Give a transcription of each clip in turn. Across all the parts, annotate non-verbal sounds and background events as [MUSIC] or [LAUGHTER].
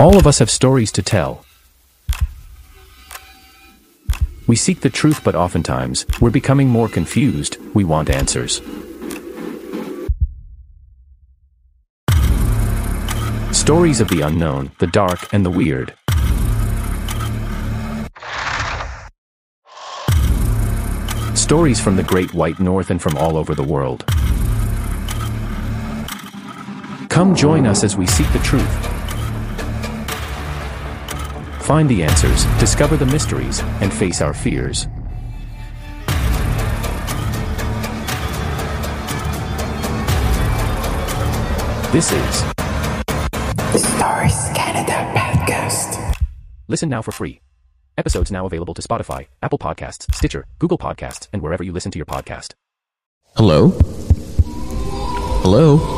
All of us have stories to tell. We seek the truth, but oftentimes, we're becoming more confused. We want answers. Stories of the unknown, the dark, and the weird. Stories from the Great White North and from all over the world. Come join us as we seek the truth. Find the answers, discover the mysteries, and face our fears. This is The Stories Canada podcast. Listen now for free. Episodes now available to Spotify, Apple Podcasts, Stitcher, Google Podcasts, and wherever you listen to your podcast. Hello? Hello?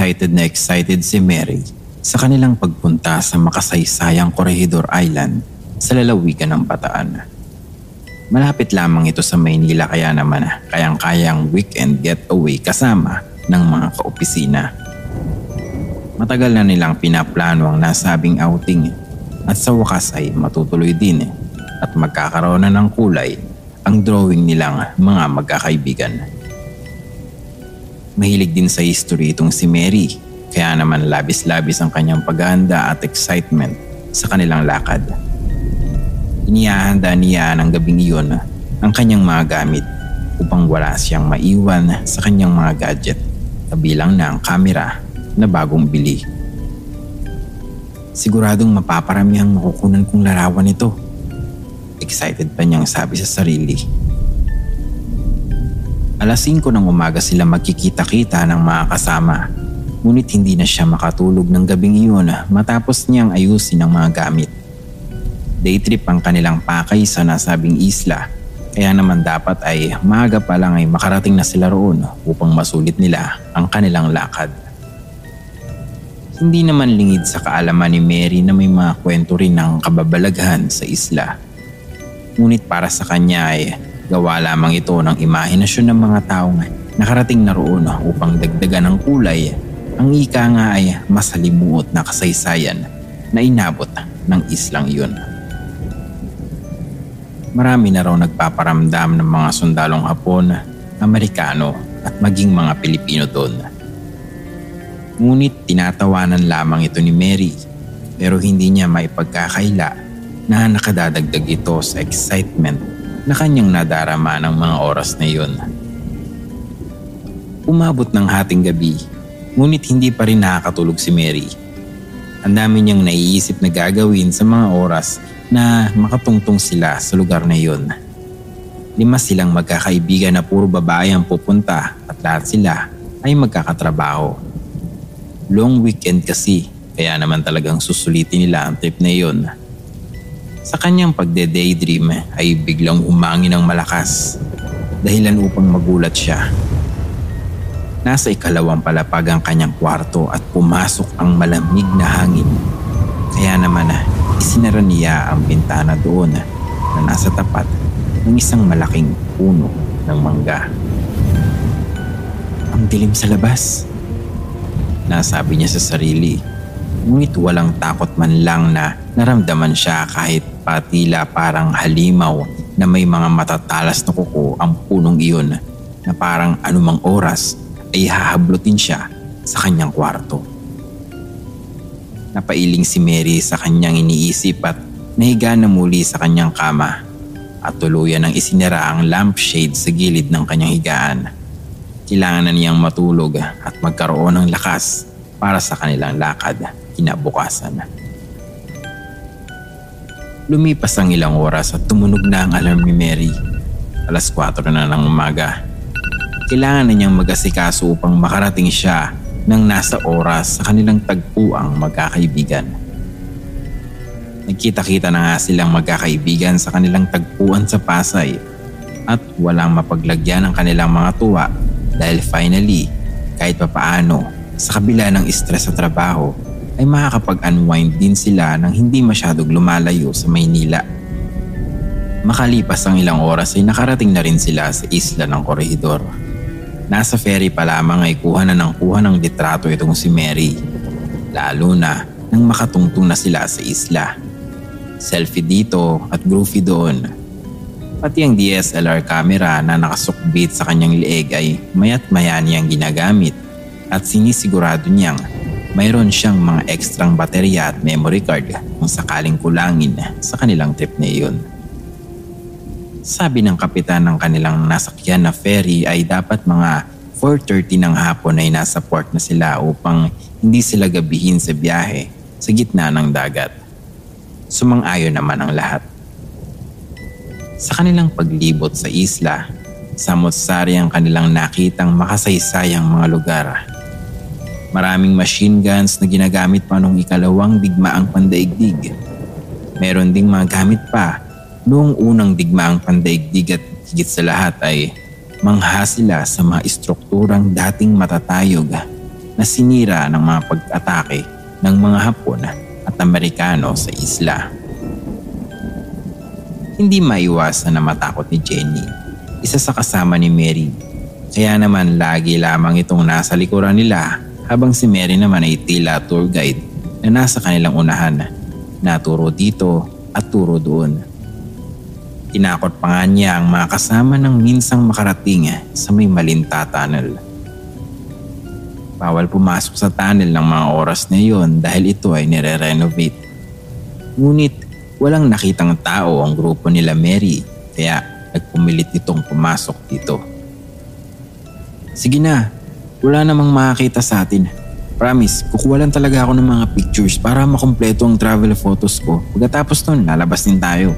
Excited na excited si Mary sa kanilang pagpunta sa makasaysayang Corregidor Island sa lalawigan ng Bataan. Malapit lamang ito sa Maynila kaya naman kayang-kayang weekend getaway kasama ng mga kaopisina. Matagal na nilang pinaplano ang nasabing outing at sa wakas ay matutuloy din at magkakaroon na ng kulay ang drawing nilang mga magkakaibigan. Mahilig din sa history itong si Mary, kaya naman labis-labis ang kanyang paghahanda at excitement sa kanilang lakad. Inihahanda niya ng gabing iyon ang kanyang mga gamit upang wala siyang maiwan sa kanyang mga gadget kabilang na ang kamera na bagong bili. Siguradong mapaparami ang makukunan kong larawan ito. Excited pa niyang sabi sa sarili. Alas 5 ng umaga sila magkikita-kita ng mga kasama. Ngunit hindi na siya makatulog ng gabing iyon matapos niyang ayusin ang mga gamit. Day trip ang kanilang pakay sa nasabing isla kaya naman dapat ay maaga pa lang ay makarating na sila roon upang masulit nila ang kanilang lakad. Hindi naman lingid sa kaalaman ni Mary na may mga kwento rin ng kababalaghan sa isla. Ngunit para sa kanya ay gawa lamang ito ng imahinasyon ng mga taong nakarating na roon upang dagdagan ng kulay ang ika nga ay masalimuot na kasaysayan na inabot ng islang iyon. Marami na raw nagpaparamdam ng mga sundalong Hapon, Amerikano at maging mga Pilipino doon. Ngunit tinatawanan lamang ito ni Mary pero hindi niya maipagkakaila na nakadadagdag ito sa excitement na kanyang nadarama ng mga oras na iyon. Umabot ng hating gabi ngunit hindi pa rin nakakatulog si Mary. Ang dami niyang naiisip na gagawin sa mga oras na makatungtong sila sa lugar na iyon. Lima silang magkakaibigan na puro babae ang pupunta at lahat sila ay magkakatrabaho. Long weekend kasi kaya naman talagang susulitin nila ang trip na iyon. Sa kanyang pagde-daydream ay biglang humangin ng malakas dahilan upang magulat siya. Nasa ikalawang palapag ang kanyang kwarto at pumasok ang malamig na hangin. Kaya naman isinara niya ang bintana doon na nasa tapat ng isang malaking puno ng mangga. Ang dilim sa labas. Nasabi niya sa sarili. Ngunit walang takot man lang na naramdaman siya kahit patila parang halimaw na may mga matatalas na kuko ang punong iyon na parang anumang oras ay hahablutin siya sa kanyang kwarto. Napailing si Mary sa kanyang iniisip at nahiga na muli sa kanyang kama at tuluyan ng isinira ang lampshade sa gilid ng kanyang higaan. Kailangan na niyang matulog at magkaroon ng lakas para sa kanilang lakad kinabukasan. Lumipas ang ilang oras at tumunog na ang alarm ni Mary. Alas 4 na ng umaga. Kailangan na niyang mag-asikaso upang makarating siya nang nasa oras sa kanilang tagpuang magkakaibigan. Nagkita-kita na nga silang magkakaibigan sa kanilang tagpuan sa Pasay at walang mapaglagyan ng kanilang mga tuwa dahil finally, kahit papaano, sa kabila ng stress sa trabaho, ay makakapag-unwind din sila nang hindi masyadong lumalayo sa Maynila. Makalipas ang ilang oras ay nakarating na rin sila sa isla ng Corregidor. Nasa ferry pa lamang ay kuha na ng kuha ng litrato itong si Mary. Lalo na nang makatungtong na sila sa isla. Selfie dito at groovy doon. Pati ang DSLR camera na nakasukbit sa kanyang leeg ay mayat maya niyang ginagamit at sinisigurado niyang mayroon siyang mga ekstrang baterya at memory card kung sakaling kulangin sa kanilang trip na iyon. Sabi ng kapitan ng kanilang nasakyan na ferry ay dapat mga 4.30 ng hapon ay nasa port na sila upang hindi sila gabihin sa biyahe sa gitna ng dagat. Sumang-ayon naman ang lahat. Sa kanilang paglibot sa isla, samot-sari ang kanilang nakitang makasaysayang mga lugar. Maraming machine guns na ginagamit pa nung ikalawang digmaang pandaigdig. Meron ding mga gamit pa Noong unang digmaang pandaigdig at higit sa lahat ay mangha sila sa mga istrukturang dating matatayog na sinira ng mga pag-atake ng mga Hapon at Amerikano sa isla. Hindi maiwasan na matakot ni Jenny, isa sa kasama ni Mary. Kaya naman lagi lamang itong nasa likuran nila habang si Mary naman ay tila tour guide na nasa kanilang unahan. Naturo dito at turo doon. Tinakot pa nga niya ang mga kasama ng minsang makarating sa may Malinta Tunnel. Bawal pumasok sa tunnel ng mga oras na iyon dahil ito ay nire-renovate. Ngunit walang nakitang tao ang grupo nila Mary kaya nagpumilit itong pumasok dito. Sige na, wala namang makakita sa atin. Promise, kukuha lang talaga ako ng mga pictures para makumpleto ang travel photos ko. Pagkatapos nun, lalabas din tayo.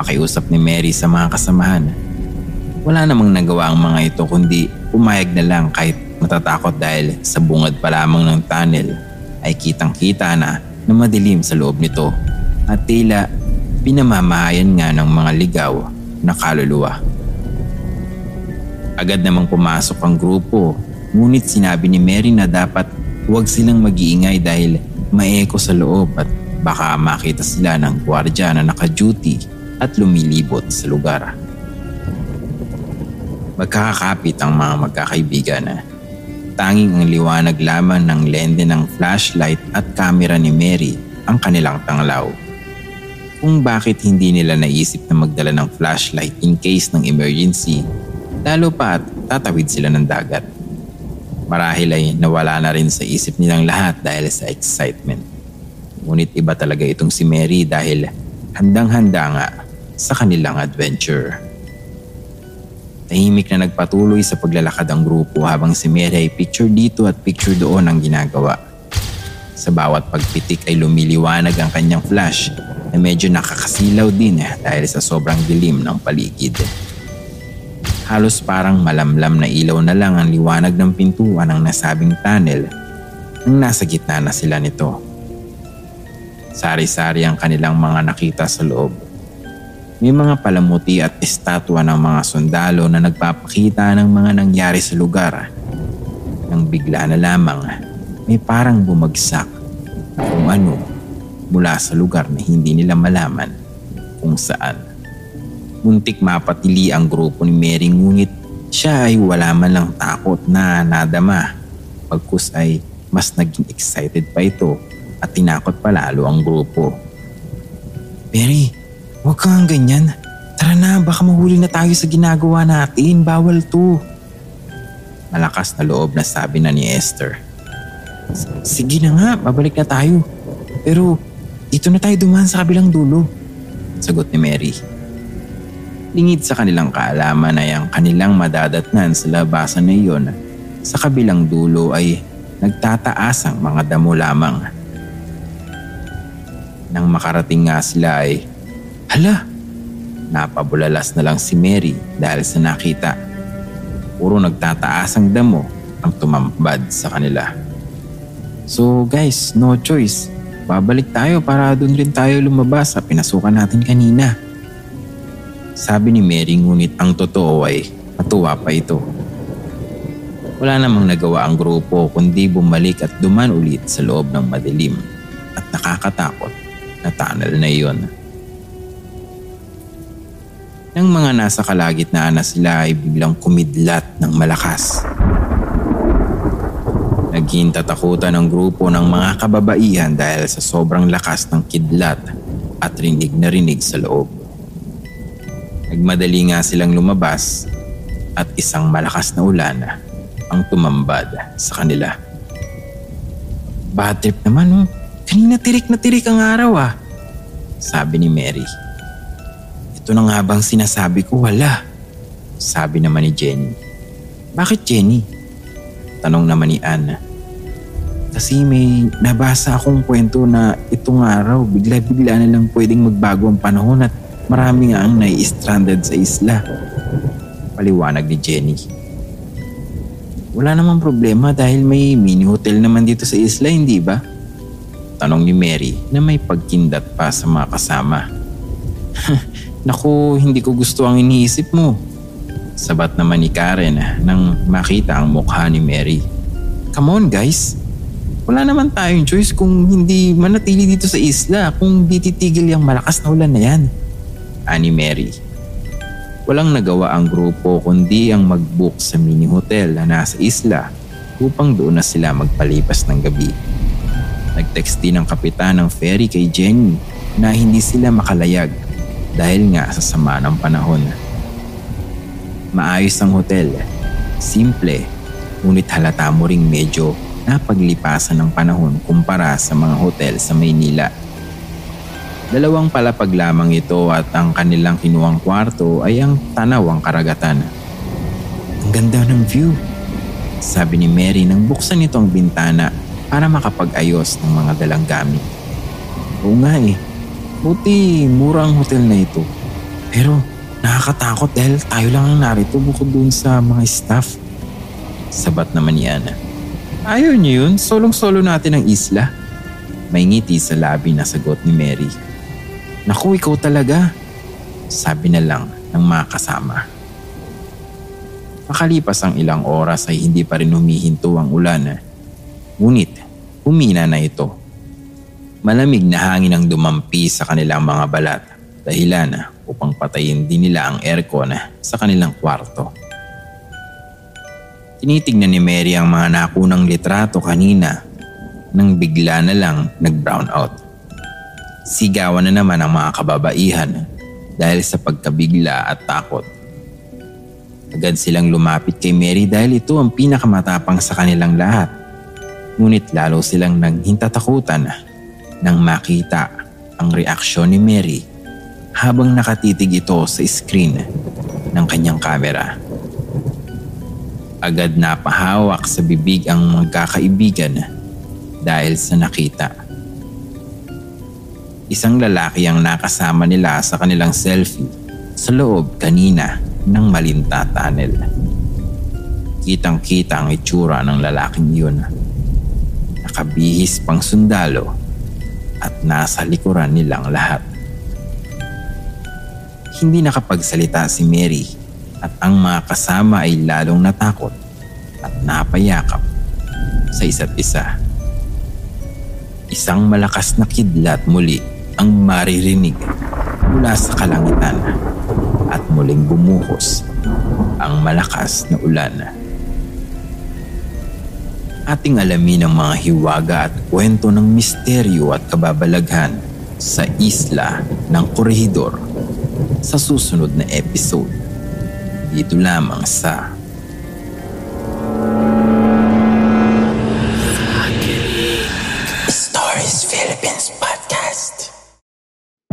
Pakiusap ni Mary sa mga kasamahan. Wala namang nagawa ang mga ito kundi pumayag na lang kahit matatakot dahil sa bungad pa lamang ng tunnel ay kitang kita na na madilim sa loob nito at tila pinamamahayan nga ng mga ligaw na kaluluwa. Agad namang pumasok ang grupo ngunit sinabi ni Mary na dapat huwag silang mag-iingay dahil maeko sa loob at baka makita sila ng gwardya na naka-duty at lumilibot sa lugar. Magkakakapit ang mga magkakaibigan tanging ang liwanag lamang ng lende ng flashlight at kamera ni Mary ang kanilang tanglaw. Kung bakit hindi nila naisip na magdala ng flashlight in case ng emergency, lalo pa at tatawid sila ng dagat. Marahil ay nawala na rin sa isip nilang lahat dahil sa excitement. Ngunit iba talaga itong si Mary dahil handang-handa nga sa kanilang adventure. Tahimik na nagpatuloy sa paglalakad ang grupo habang si Mary ay picture dito at picture doon ang ginagawa. Sa bawat pagpitik ay lumiliwanag ang kanyang flash na medyo nakakasilaw din dahil sa sobrang dilim ng paligid. Halos parang malamlam na ilaw na lang ang liwanag ng pintuan ng nasabing tunnel nang nasa gitna na sila nito. Sari-sari ang kanilang mga nakita sa loob may mga palamuti at estatwa ng mga sundalo na nagpapakita ng mga nangyari sa lugar. Nang bigla na lamang, may parang bumagsak na kung ano mula sa lugar na hindi nila malaman kung saan. Muntik mapatili ang grupo ni Mary ngunit siya ay wala man lang takot na nadama. Pagkus ay mas naging excited pa ito at tinakot palalo ang grupo. Mary, Huwag kang ganyan. Tara na, baka mahuli na tayo sa ginagawa natin. Bawal to. Malakas na loob na sabi na ni Esther. Sige na nga, babalik na tayo. Pero dito na tayo dumaan sa kabilang dulo. Sagot ni Mary. Lingid sa kanilang kaalaman ay ang kanilang madadatnan sa labasan na iyon sa kabilang dulo ay nagtataas ang mga damo lamang. Nang makarating nga sila ay Hala, napabulalas na lang si Mary dahil sa nakita. Puro nagtataas ang damo ang tumambad sa kanila. So guys, no choice. Babalik tayo para doon rin tayo lumabas sa pinasukan natin kanina. Sabi ni Mary ngunit ang totoo ay matuwa pa ito. Wala namang nagawa ang grupo kundi bumalik at duman ulit sa loob ng madilim at nakakatakot na tunnel na iyon. Nang mga nasa kalagitnaan na sila ay biglang kumidlat ng malakas. Naging tatakutan ang grupo ng mga kababaihan dahil sa sobrang lakas ng kidlat at rinig na rinig sa loob. Nagmadali nga silang lumabas at isang malakas na ulan ang tumambad sa kanila. Bad trip naman oh. Kanina tirik na tirik ang araw ah. Sabi ni Mary. Ito na nga bang sinasabi ko wala. Sabi naman ni Jenny. Bakit Jenny? Tanong naman ni Anna. Kasi may nabasa akong kwento na itong araw bigla-bigla na lang pwedeng magbago ang panahon at marami nga ang nai-stranded sa isla. Paliwanag ni Jenny. Wala namang problema dahil may mini hotel naman dito sa isla, hindi ba? Tanong ni Mary na may pagkindat pa sa mga kasama. [LAUGHS] Naku, hindi ko gusto ang iniisip mo. Sabat naman ni Karen nang makita ang mukha ni Mary. Come on guys, wala naman tayong choice kung hindi manatili dito sa isla kung di titigil yung malakas na ulan na yan. Ani Mary. Walang nagawa ang grupo kundi ang mag-book sa mini hotel na nasa isla upang doon na sila magpalipas ng gabi. Nag-text din ang kapitan ng ferry kay Jenny na hindi sila makalayag dahil nga sa sama ng panahon. Maayos ang hotel. Simple, ngunit halata mo ring medyo napaglipasan ng panahon kumpara sa mga hotel sa Maynila. Dalawang palapag lamang ito at ang kanilang kinuwang kwarto ay ang tanaw ang karagatan. Ang ganda ng view, sabi ni Mary nang buksan ito ang bintana para makapag-ayos ng mga dalang gamit. Oo nga eh, buti mura ang hotel na ito. Pero nakakatakot dahil tayo lang ang narito bukod dun sa mga staff. Sabat naman ni Ana. Ayaw niyo yun, solong-solo natin ang isla. May ngiti sa labi na sagot ni Mary. Naku, ikaw talaga. Sabi na lang ng mga kasama. Makalipas ang ilang oras ay hindi pa rin humihinto ang ulan. Ngunit humina na ito. Malamig na hangin ang dumampi sa kanilang mga balat dahilan upang patayin din nila ang aircon sa kanilang kwarto. Tinitignan ni Mary ang mga nakunang litrato kanina nang bigla na lang nag-brown out. Sigawan na naman ang mga kababaihan dahil sa pagkabigla at takot. Agad silang lumapit kay Mary dahil ito ang pinakamatapang sa kanilang lahat. Ngunit lalo silang nanghintatakutan nang makita ang reaksyon ni Mary habang nakatitig ito sa screen ng kanyang kamera. Agad napahawak sa bibig ang magkakaibigan dahil sa nakita. Isang lalaki ang nakasama nila sa kanilang selfie sa loob kanina ng Malinta Tunnel. Kitang kita ang itsura ng lalaking yun. Nakabihis pang sundalo at nasa likuran nilang lahat. Hindi nakapagsalita si Mary at ang mga kasama ay lalong natakot at napayakap sa isa't isa. Isang malakas na kidlat muli ang maririnig mula sa kalangitan at muling bumuhos ang malakas na ulan. Ating alamin ang mga hiwaga at kwento ng misteryo at kababalaghan sa isla ng Corregidor sa susunod na episode. Dito lamang sa